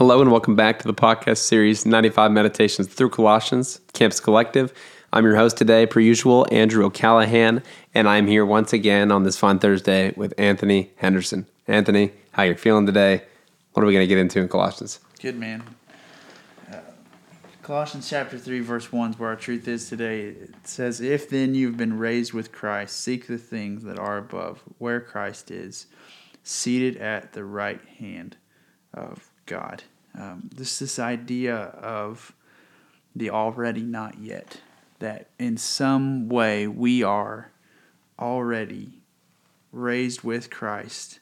Hello and welcome back to the podcast series 95 Meditations through Colossians, Campus Collective. I'm your host today, per usual, Andrew O'Callahan, and I'm here once again on this fine Thursday with Anthony Henderson. Anthony, how you feeling today? What are we going to get into in Colossians? Good man. Uh, Colossians chapter 3, verse 1 is where our truth is today. It says, If then you've been raised with Christ, seek the things that are above, where Christ is, seated at the right hand of God. Um, this this idea of the already not yet, that in some way we are already raised with Christ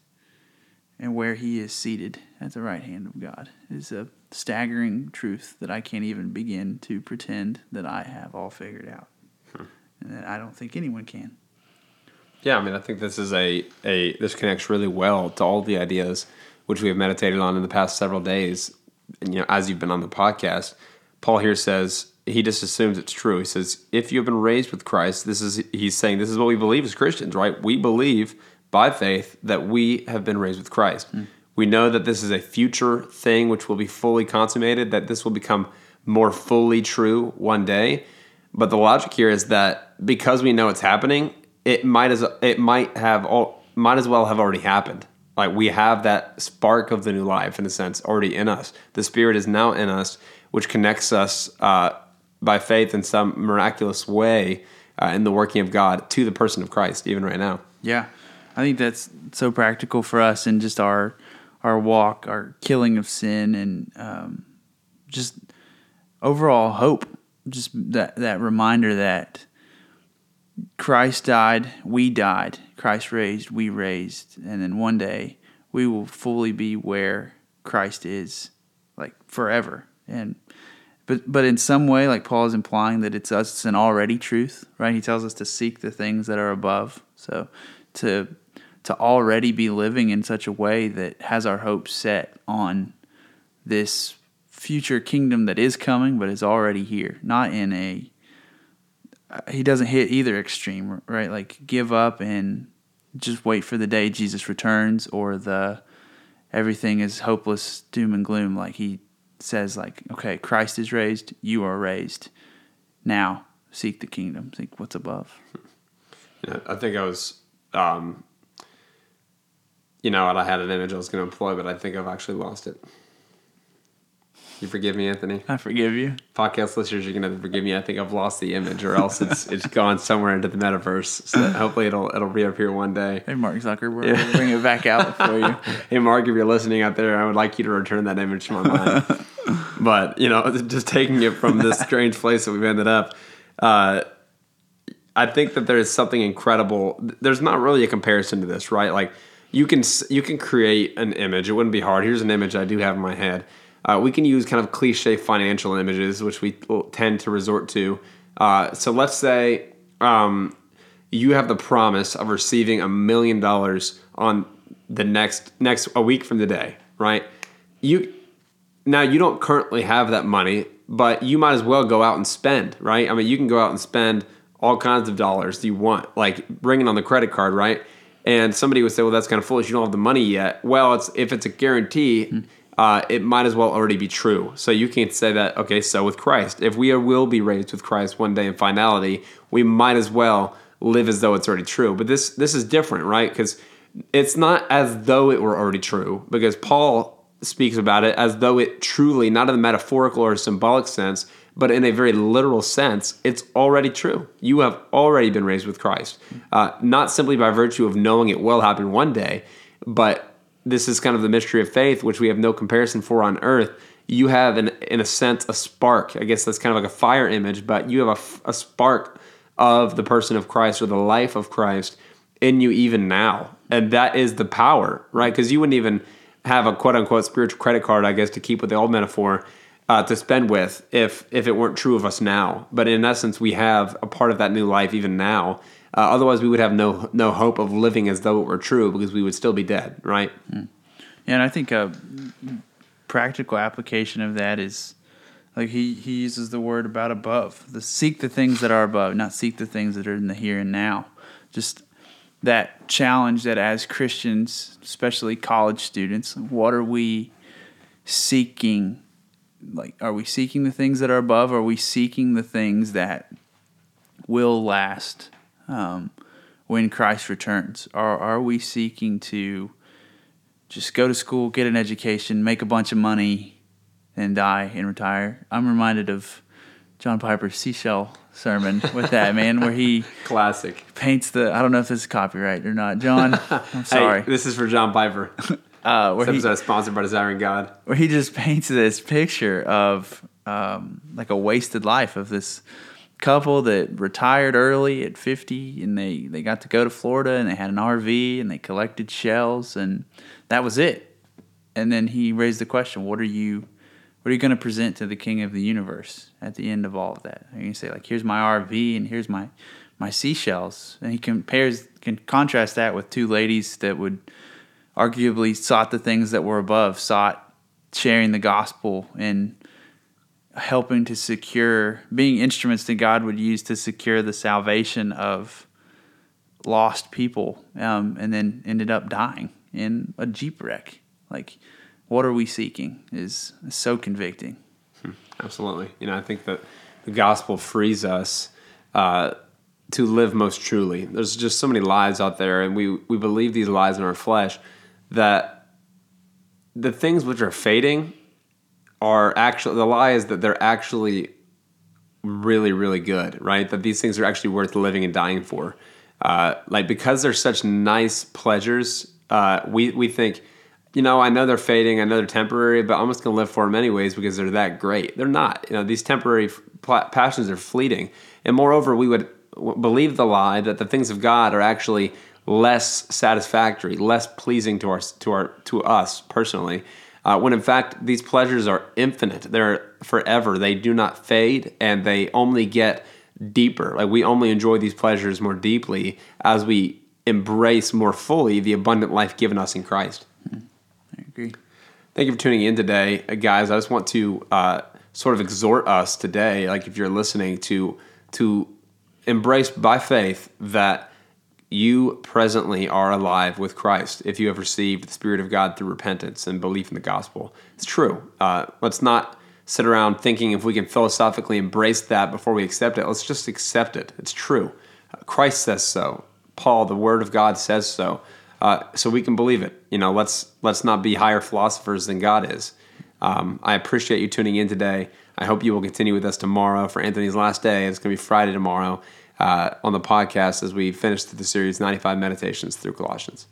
and where he is seated at the right hand of God is a staggering truth that I can't even begin to pretend that I have all figured out. Hmm. And that I don't think anyone can. Yeah, I mean, I think this is a, a this connects really well to all the ideas which we have meditated on in the past several days. And, you know, as you've been on the podcast, Paul here says he just assumes it's true. He says, if you have been raised with Christ, this is he's saying this is what we believe as Christians, right? We believe by faith that we have been raised with Christ. Mm. We know that this is a future thing which will be fully consummated, that this will become more fully true one day. But the logic here is that because we know it's happening, it might as it might have all might as well have already happened. Like we have that spark of the new life in a sense already in us. The Spirit is now in us, which connects us uh, by faith in some miraculous way uh, in the working of God to the person of Christ, even right now. Yeah, I think that's so practical for us in just our our walk, our killing of sin, and um, just overall hope. Just that that reminder that Christ died, we died. Christ raised, we raised. And then one day we will fully be where Christ is, like forever. And but but in some way, like Paul is implying that it's us, it's an already truth, right? He tells us to seek the things that are above. So to to already be living in such a way that has our hopes set on this future kingdom that is coming but is already here, not in a he doesn't hit either extreme, right? Like give up and just wait for the day Jesus returns or the everything is hopeless doom and gloom. Like he says like okay Christ is raised you are raised. Now seek the kingdom. Seek what's above. Yeah, I think I was um, you know I had an image I was going to employ but I think I've actually lost it you forgive me, Anthony? I forgive you. Podcast listeners, you're gonna forgive me. I think I've lost the image, or else it's it's gone somewhere into the metaverse. So hopefully it'll it'll reappear one day. Hey, Mark Zuckerberg, yeah. bring it back out for you. hey, Mark, if you're listening out there, I would like you to return that image to my mind. but you know, just taking it from this strange place that we've ended up. Uh, I think that there is something incredible. There's not really a comparison to this, right? Like you can you can create an image. It wouldn't be hard. Here's an image I do have in my head uh, we can use kind of cliche financial images, which we tend to resort to. Uh, so let's say um, you have the promise of receiving a million dollars on the next next a week from today, right? You now you don't currently have that money, but you might as well go out and spend, right? I mean, you can go out and spend all kinds of dollars you want, like bring it on the credit card, right? And somebody would say, "Well, that's kind of foolish. You don't have the money yet." Well, it's if it's a guarantee. Uh, it might as well already be true. So you can't say that, okay, so with Christ, if we will be raised with Christ one day in finality, we might as well live as though it's already true. But this this is different, right? Because it's not as though it were already true, because Paul speaks about it as though it truly, not in a metaphorical or symbolic sense, but in a very literal sense, it's already true. You have already been raised with Christ, uh, not simply by virtue of knowing it will happen one day, but this is kind of the mystery of faith, which we have no comparison for on earth. You have, in, in a sense, a spark. I guess that's kind of like a fire image, but you have a, a spark of the person of Christ or the life of Christ in you even now. And that is the power, right? Because you wouldn't even have a quote unquote spiritual credit card, I guess, to keep with the old metaphor, uh, to spend with if if it weren't true of us now. But in essence, we have a part of that new life even now. Uh, otherwise, we would have no no hope of living as though it were true because we would still be dead, right? Yeah, and I think a practical application of that is like he, he uses the word about above. The seek the things that are above, not seek the things that are in the here and now. Just that challenge that as Christians, especially college students, what are we seeking? Like, are we seeking the things that are above? Are we seeking the things that will last um, when Christ returns? Or are we seeking to just go to school, get an education, make a bunch of money, and die and retire? I'm reminded of John Piper's seashell sermon with that man, where he Classic. paints the. I don't know if this is copyright or not, John. I'm sorry. Hey, this is for John Piper. uh, where This he episode is sponsored by Desiring God. where he just paints this picture of um, like a wasted life of this couple that retired early at 50 and they, they got to go to Florida and they had an RV and they collected shells and that was it. And then he raised the question, what are you what are you going to present to the king of the universe at the end of all of that? And you say like here's my RV and here's my my seashells and he compares can contrast that with two ladies that would arguably sought the things that were above, sought sharing the gospel and helping to secure, being instruments that God would use to secure the salvation of lost people, um, and then ended up dying in a Jeep wreck. Like, what are we seeking is, so convicting. Absolutely. You know, I think that the gospel frees us uh, to live most truly. There's just so many lies out there, and we, we believe these lies in our flesh that the things which are fading are actually, the lie is that they're actually really, really good, right? That these things are actually worth living and dying for. Uh, like, because they're such nice pleasures, uh, we, we think, you know, I know they're fading, I know they're temporary, but I'm just going to live for them anyways because they're that great. They're not. You know, these temporary pla- passions are fleeting. And moreover, we would believe the lie that the things of God are actually less satisfactory, less pleasing to our to our to us personally. Uh, when in fact these pleasures are infinite, they're forever. They do not fade, and they only get deeper. Like we only enjoy these pleasures more deeply as we embrace more fully the abundant life given us in Christ. I agree. Thank you for tuning in today, guys. I just want to uh, sort of exhort us today, like if you're listening, to to embrace by faith that you presently are alive with Christ if you have received the Spirit of God through repentance and belief in the gospel. It's true. Uh, let's not sit around thinking if we can philosophically embrace that before we accept it. Let's just accept it. It's true. Uh, Christ says so. Paul, the Word of God, says so. Uh, so we can believe it. You know, let's let's not be higher philosophers than God is. Um, I appreciate you tuning in today. I hope you will continue with us tomorrow for Anthony's last day. It's going to be Friday tomorrow uh, on the podcast as we finish the series 95 Meditations through Colossians.